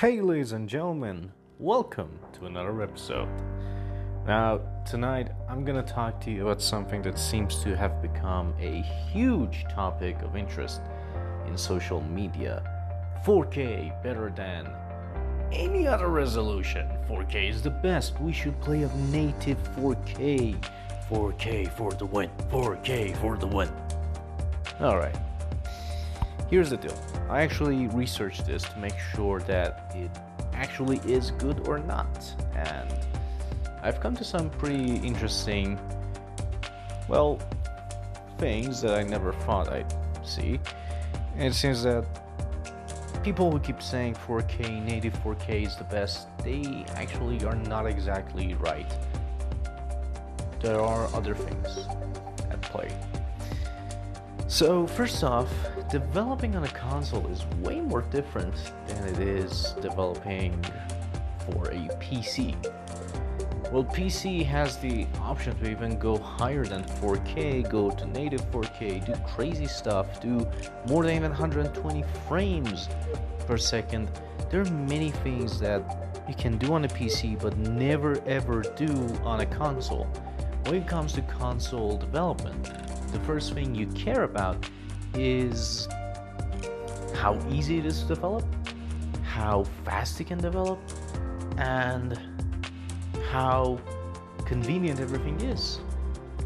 Hey, ladies and gentlemen, welcome to another episode. Now, tonight I'm gonna talk to you about something that seems to have become a huge topic of interest in social media 4K better than any other resolution. 4K is the best. We should play a native 4K. 4K for the win. 4K for the win. Alright. Here's the deal. I actually researched this to make sure that it actually is good or not. And I've come to some pretty interesting, well, things that I never thought I'd see. And it seems that people who keep saying 4K, native 4K is the best, they actually are not exactly right. There are other things at play. So, first off, developing on a console is way more different than it is developing for a PC. Well, PC has the option to even go higher than 4K, go to native 4K, do crazy stuff, do more than even 120 frames per second. There are many things that you can do on a PC but never ever do on a console. When it comes to console development, the first thing you care about is how easy it is to develop, how fast it can develop, and how convenient everything is.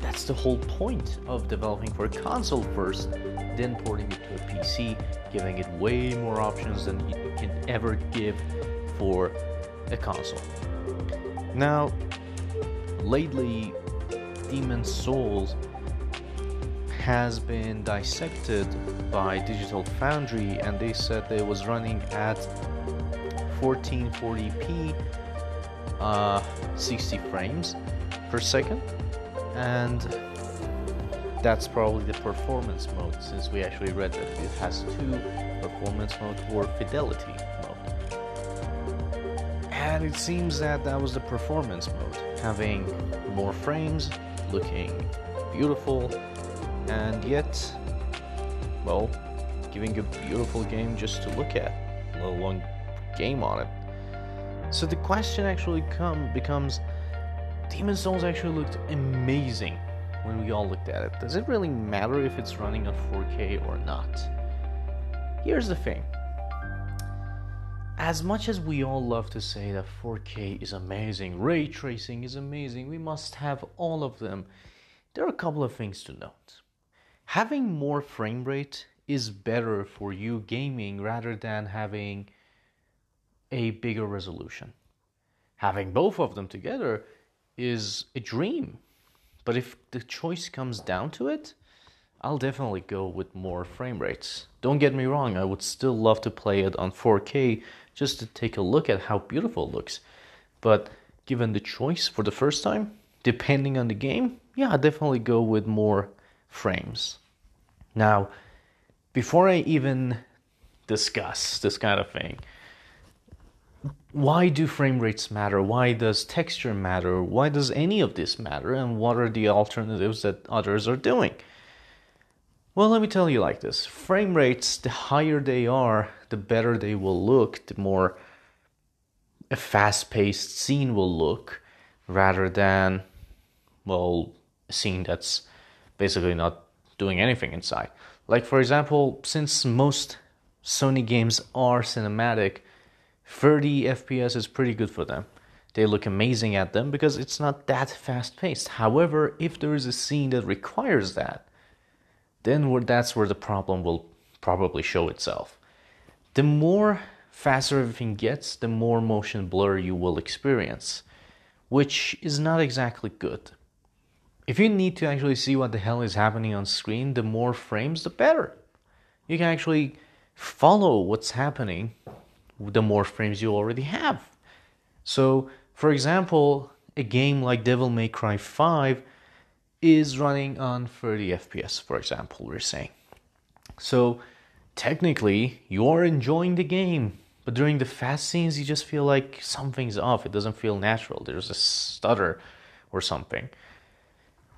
That's the whole point of developing for a console first, then porting it to a PC, giving it way more options than you can ever give for a console. Now, lately, Demon's Souls has been dissected by Digital Foundry and they said it was running at 1440p uh, 60 frames per second. And that's probably the performance mode since we actually read that it has two performance mode or fidelity mode. And it seems that that was the performance mode having more frames looking beautiful and yet, well, giving a beautiful game just to look at, let alone game on it. So the question actually come becomes, Demon's Souls actually looked amazing when we all looked at it. Does it really matter if it's running on 4K or not? Here's the thing. As much as we all love to say that 4K is amazing, ray tracing is amazing, we must have all of them, there are a couple of things to note having more frame rate is better for you gaming rather than having a bigger resolution. Having both of them together is a dream. But if the choice comes down to it, I'll definitely go with more frame rates. Don't get me wrong, I would still love to play it on 4K just to take a look at how beautiful it looks. But given the choice for the first time, depending on the game, yeah, I definitely go with more frames. Now, before I even discuss this kind of thing, why do frame rates matter? Why does texture matter? Why does any of this matter? And what are the alternatives that others are doing? Well, let me tell you like this frame rates, the higher they are, the better they will look, the more a fast paced scene will look rather than, well, a scene that's basically not doing anything inside. Like, for example, since most Sony games are cinematic, 30 FPS is pretty good for them. They look amazing at them because it's not that fast paced. However, if there is a scene that requires that, then that's where the problem will probably show itself. The more faster everything gets, the more motion blur you will experience, which is not exactly good if you need to actually see what the hell is happening on screen, the more frames, the better. You can actually follow what's happening the more frames you already have. So, for example, a game like Devil May Cry 5 is running on 30 FPS, for example, we're saying. So, technically, you are enjoying the game, but during the fast scenes, you just feel like something's off. It doesn't feel natural. There's a stutter or something.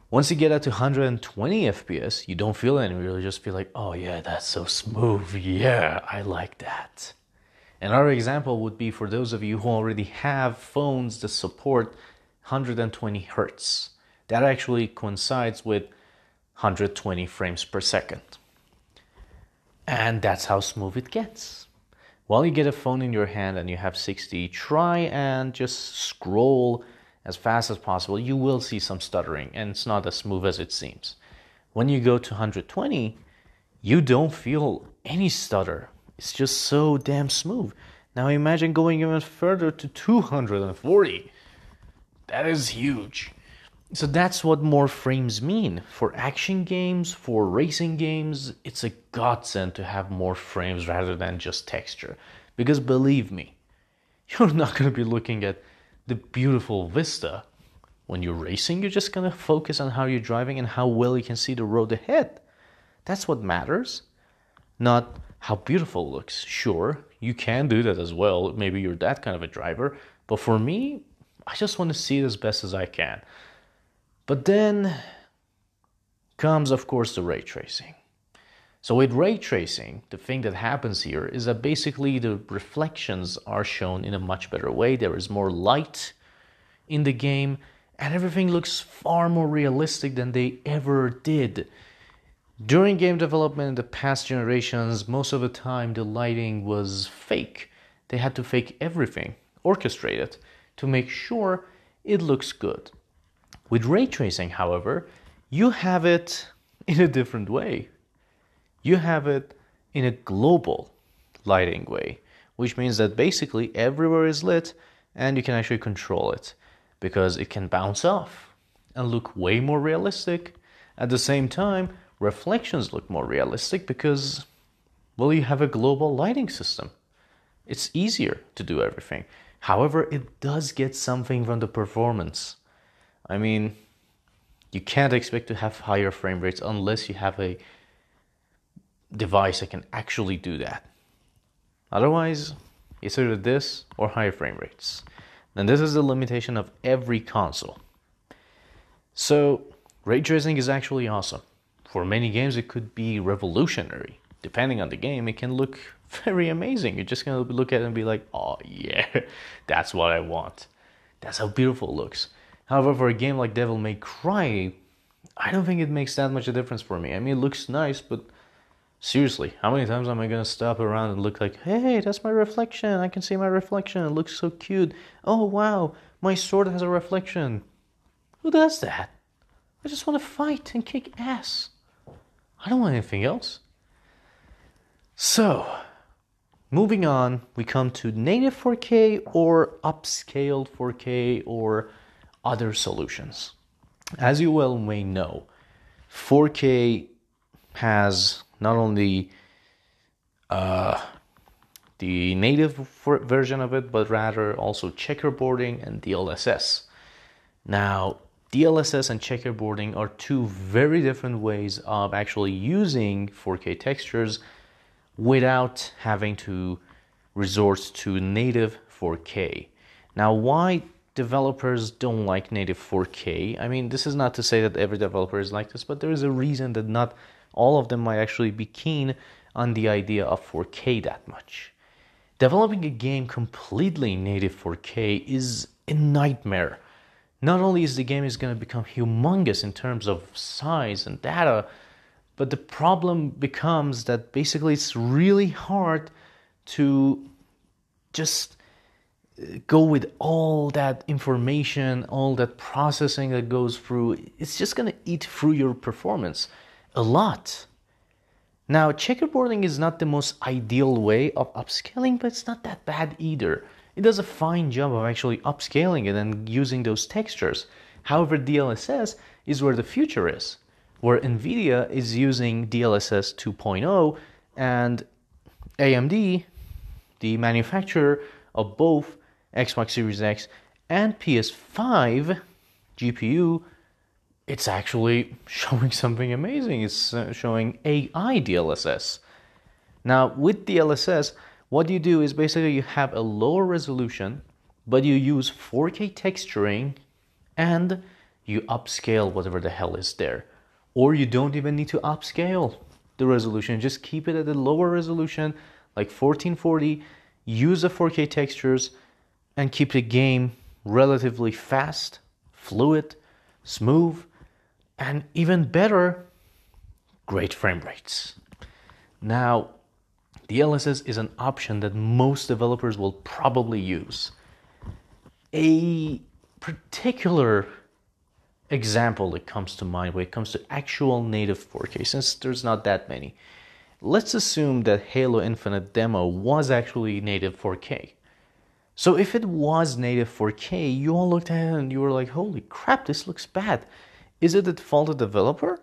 Once you get up to 120 FPS, you don't feel any. You'll just feel like, oh yeah, that's so smooth. Yeah, I like that. Another example would be for those of you who already have phones that support 120 hertz. That actually coincides with 120 frames per second. And that's how smooth it gets. While you get a phone in your hand and you have 60, try and just scroll as fast as possible. You will see some stuttering and it's not as smooth as it seems. When you go to 120, you don't feel any stutter. It's just so damn smooth. Now imagine going even further to 240. That is huge. So that's what more frames mean. For action games, for racing games, it's a godsend to have more frames rather than just texture. Because believe me, you're not going to be looking at the beautiful vista. When you're racing, you're just to focus on how you're driving and how well you can see the road ahead. That's what matters. Not how beautiful it looks. Sure, you can do that as well. Maybe you're that kind of a driver. But for me, I just want to see it as best as I can. But then comes, of course, the ray tracing. So, with ray tracing, the thing that happens here is that basically the reflections are shown in a much better way. There is more light in the game, and everything looks far more realistic than they ever did. During game development in the past generations, most of the time the lighting was fake. They had to fake everything, orchestrate it, to make sure it looks good. With ray tracing, however, you have it in a different way. You have it in a global lighting way, which means that basically everywhere is lit and you can actually control it because it can bounce off and look way more realistic. At the same time, reflections look more realistic because, well, you have a global lighting system. It's easier to do everything. However, it does get something from the performance. I mean, you can't expect to have higher frame rates unless you have a device that can actually do that. Otherwise, it's either this or higher frame rates. And this is the limitation of every console. So, ray tracing is actually awesome. For many games, it could be revolutionary. Depending on the game, it can look very amazing. You're just gonna look at it and be like, oh yeah, that's what I want. That's how beautiful it looks. However, for a game like Devil May Cry, I don't think it makes that much of a difference for me. I mean, it looks nice, but seriously, how many times am I gonna stop around and look like, hey, that's my reflection. I can see my reflection. It looks so cute. Oh wow, my sword has a reflection. Who does that? I just want to fight and kick ass. I don't want anything else. So, moving on, we come to native 4K or upscaled 4K or other solutions. As you well may know, 4K has not only uh, the native version of it, but rather also checkerboarding and DLSS. Now, DLSS and checkerboarding are two very different ways of actually using 4K textures without having to resort to native 4K. Now, why developers don't like native 4K? I mean, this is not to say that every developer is like this, but there is a reason that not all of them might actually be keen on the idea of 4K that much. Developing a game completely native 4K is a nightmare. Not only is the game is going to become humongous in terms of size and data, but the problem becomes that basically it's really hard to just uh, go with all that information, all that processing that goes through. It's just going to eat through your performance a lot. Now, checkerboarding is not the most ideal way of upscaling, but it's not that bad either. It does a fine job of actually upscaling it and using those textures. However, DLSS is where the future is, where NVIDIA is using DLSS 2.0 and AMD, the manufacturer of both Xbox Series X and PS5 GPU, it's actually showing something amazing. It's uh, showing AI DLSS. Now, with DLSS, what you do is basically you have a lower resolution, but you use 4K texturing and you upscale whatever the hell is there. Or you don't even need to upscale the resolution, just keep it at a lower resolution, like 1440. use the 4K textures, and keep the game relatively fast, fluid, smooth, and even better, great frame rates. Now, DLSS is an option that most developers will probably use. A particular example that comes to mind when it comes to actual native 4K, since there's not that many. Let's assume that Halo Infinite demo was actually native 4K. So if it was native 4K, you all looked at it and you were like, holy crap, this looks bad. Is it the fault of the developer?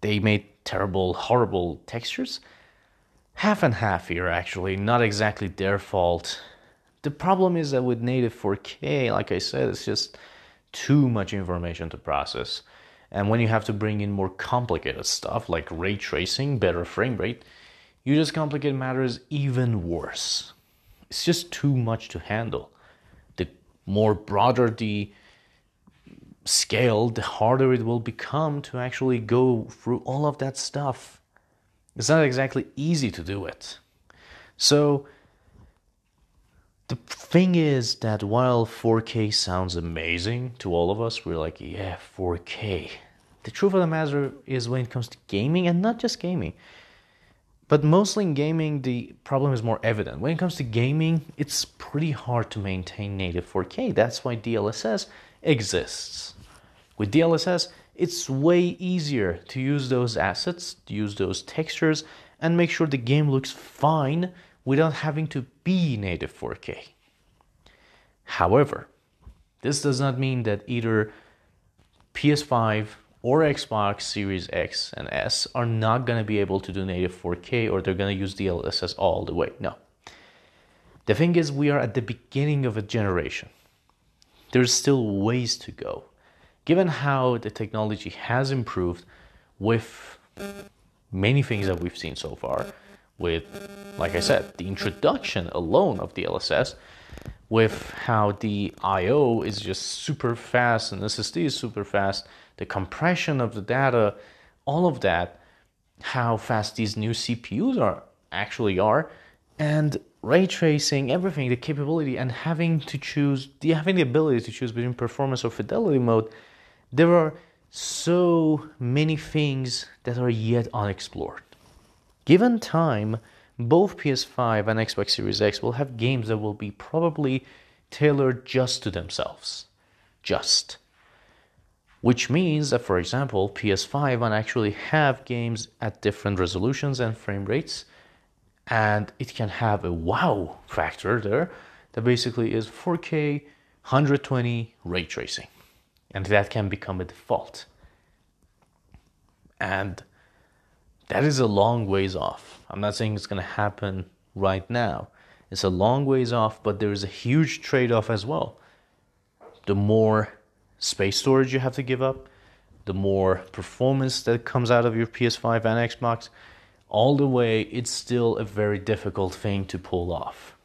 They made terrible, horrible textures? Half and half here, actually, not exactly their fault. The problem is that with native 4K, like I said, it's just too much information to process. And when you have to bring in more complicated stuff like ray tracing, better frame rate, you just complicate matters even worse. It's just too much to handle. The more broader the scale, the harder it will become to actually go through all of that stuff. It's not exactly easy to do it. So, the thing is that while 4K sounds amazing to all of us, we're like, yeah, 4K. The truth of the matter is, when it comes to gaming, and not just gaming, but mostly in gaming, the problem is more evident. When it comes to gaming, it's pretty hard to maintain native 4K. That's why DLSS exists. With DLSS, it's way easier to use those assets, use those textures, and make sure the game looks fine without having to be native 4K. However, this does not mean that either PS5 or Xbox Series X and S are not going to be able to do native 4K or they're going to use DLSS all the way. No. The thing is, we are at the beginning of a generation. There's still ways to go. Given how the technology has improved with many things that we've seen so far, with, like I said, the introduction alone of DLSS, with how the I/O is just super fast and SSD is super fast, the compression of the data, all of that, how fast these new CPUs are actually are, and ray tracing, everything, the capability, and having to choose, having the ability to choose between performance or fidelity mode, there are so many things that are yet unexplored. Given time, both PS5 and Xbox Series X will have games that will be probably tailored just to themselves. Just. Which means that, for example, PS5 will actually have games at different resolutions and frame rates, and it can have a wow factor there that basically is 4K 120 ray tracing, and that can become a default. And that is a long ways off. I'm not saying it's going to happen right now. It's a long ways off, but there is a huge trade off as well. The more space storage you have to give up, the more performance that comes out of your PS5 and Xbox, all the way, it's still a very difficult thing to pull off.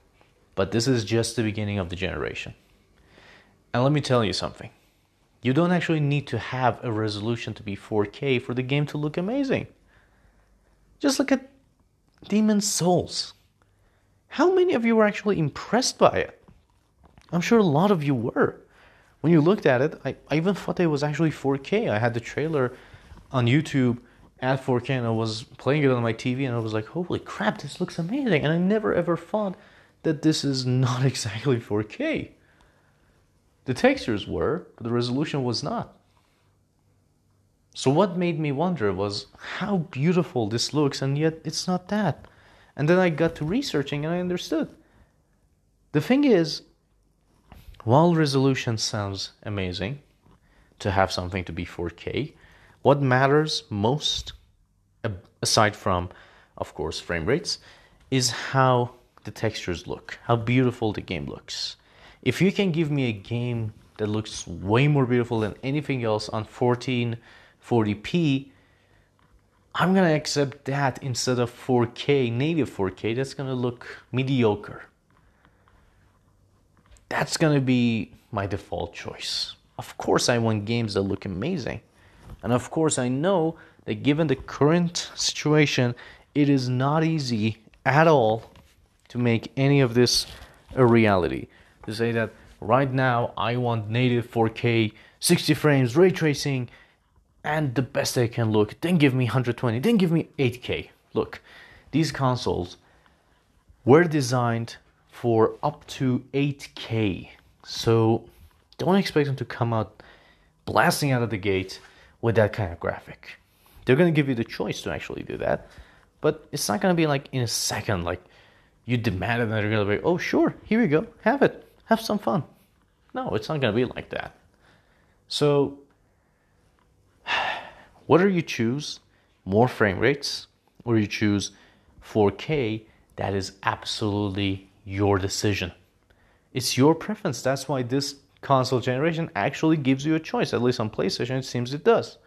But this is just the beginning of the generation. And let me tell you something you don't actually need to have a resolution to be 4K for the game to look amazing. Just look at Demon's Souls. How many of you were actually impressed by it? I'm sure a lot of you were. When you looked at it, I, I even thought it was actually 4K. I had the trailer on YouTube at 4K and I was playing it on my TV and I was like, holy crap, this looks amazing. And I never ever thought that this is not exactly 4K. The textures were, but the resolution was not. So, what made me wonder was how beautiful this looks, and yet it's not that. And then I got to researching and I understood. The thing is, while resolution sounds amazing to have something to be 4K, what matters most, aside from, of course, frame rates, is how the textures look, how beautiful the game looks. If you can give me a game that looks way more beautiful than anything else on 14 40p, I'm gonna accept that instead of 4K, native 4K, that's gonna look mediocre. That's gonna be my default choice. Of course, I want games that look amazing. And of course, I know that given the current situation, it is not easy at all to make any of this a reality. To say that right now I want native 4K, 60 frames, ray tracing, and the best they can look. Then give me 120, then give me 8K. Look, these consoles were designed for up to 8K. So don't expect them to come out blasting out of the gate with that kind of graphic. They're going to give you the choice to actually do that, but it's not going to be like in a second, like you demand it and they're going to be, oh, sure, here you go, have it, have some fun. No, it's not going to be like that. So, whether you choose more frame rates or you choose 4K, that is absolutely your decision. It's your preference. That's why this console generation actually gives you a choice. At least on PlayStation, it seems it does.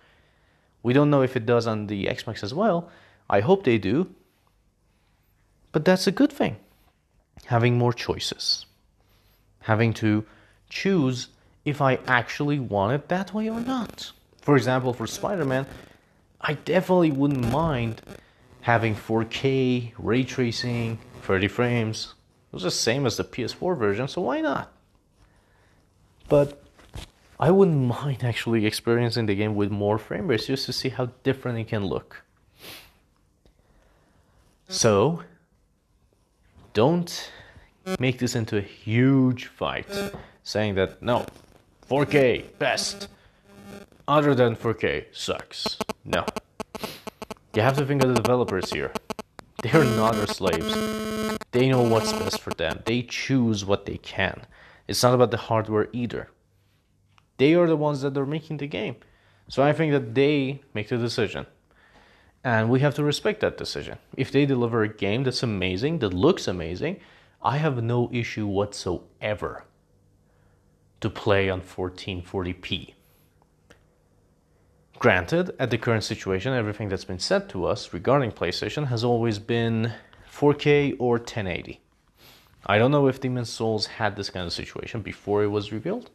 We don't know if it does on the Xbox as well. I hope they do. But that's a good thing. Having more choices. Having to choose if I actually want it that way or not. For example, for Spider Man, I definitely wouldn't mind having 4K, ray tracing, 30 frames. It was the same as the PS4 version, so why not? But I wouldn't mind actually experiencing the game with more frame rates just to see how different it can look. So, don't make this into a huge fight saying that no, 4K best. Other than 4K sucks. No. You have to think of the developers here. They're not our slaves. They know what's best for them. They choose what they can. It's not about the hardware either. They are the ones that are making the game. So I think that they make the decision. And we have to respect that decision. If they deliver a game that's amazing, that looks amazing, I have no issue whatsoever to play on 1440p. Granted, at the current situation, everything that's been said to us regarding PlayStation has always been 4K or 1080. I don't know if Demon's Souls had this kind of situation before it was revealed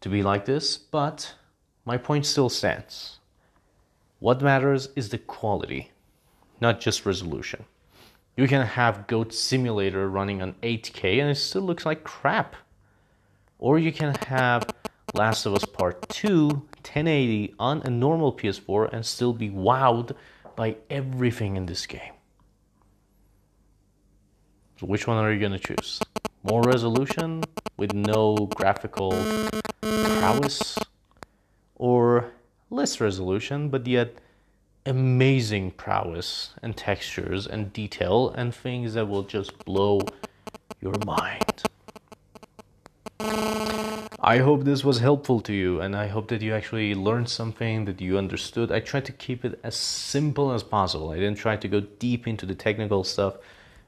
to be like this, but my point still stands. What matters is the quality, not just resolution. You can have Goat Simulator running on 8K and it still looks like crap. Or you can have Last of Us Part 2 1080 on a normal PS4 and still be wowed by everything in this game. So, which one are you going to choose? More resolution with no graphical prowess? Or less resolution but yet amazing prowess and textures and detail and things that will just blow your mind? I hope this was helpful to you and I hope that you actually learned something that you understood. I tried to keep it as simple as possible. I didn't try to go deep into the technical stuff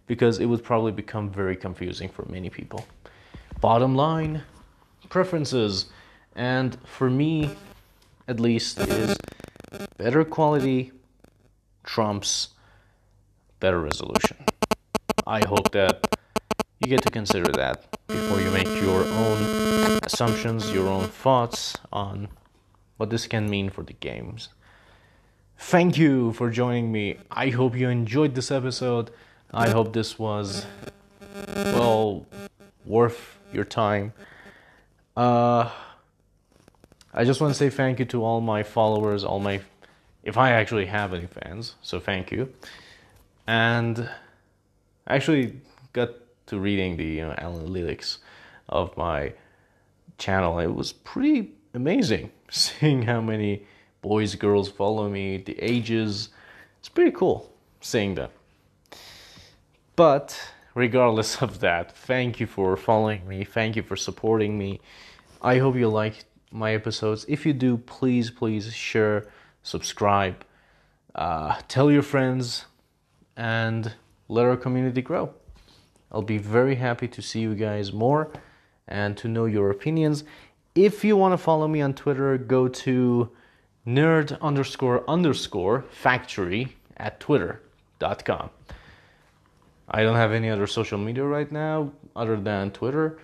because it would probably become very confusing for many people. Bottom line, preferences, and for me at least, is better quality trumps better resolution. I hope that you get to consider that before you make your own assumptions, your own thoughts on what this can mean for the games. Thank you for joining me. I hope you enjoyed this episode. I hope this was, well, worth your time. Uh, I just want to say thank you to all my followers, all my, if I actually have any fans, so thank you. And I actually got to reading the you know, analytics of my channel. It was pretty amazing seeing how many boys, girls follow me, the ages. It's pretty cool seeing that. But regardless of that, thank you for following me. Thank you for supporting me. I hope you like my episodes. If you do, please, please share, subscribe, uh, tell your friends, and let our community grow. I'll be very happy to see you guys more and to know your opinions. If you want to follow me on Twitter, go to nerd underscore underscore factory at twitter.com. I don't have any other social media right now other than Twitter.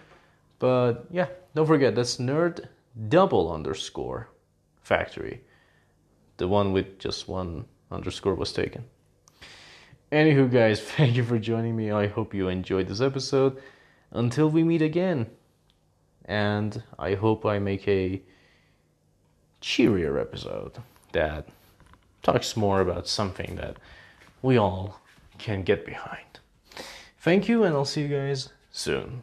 But yeah, don't forget that's nerd double underscore factory. The one with just one underscore was taken. Anywho, guys, thank you for joining me. I hope you enjoyed this episode. Until we meet again. And I hope I make a cheerier episode that talks more about something that we all can get behind. Thank you, and I'll see you guys soon.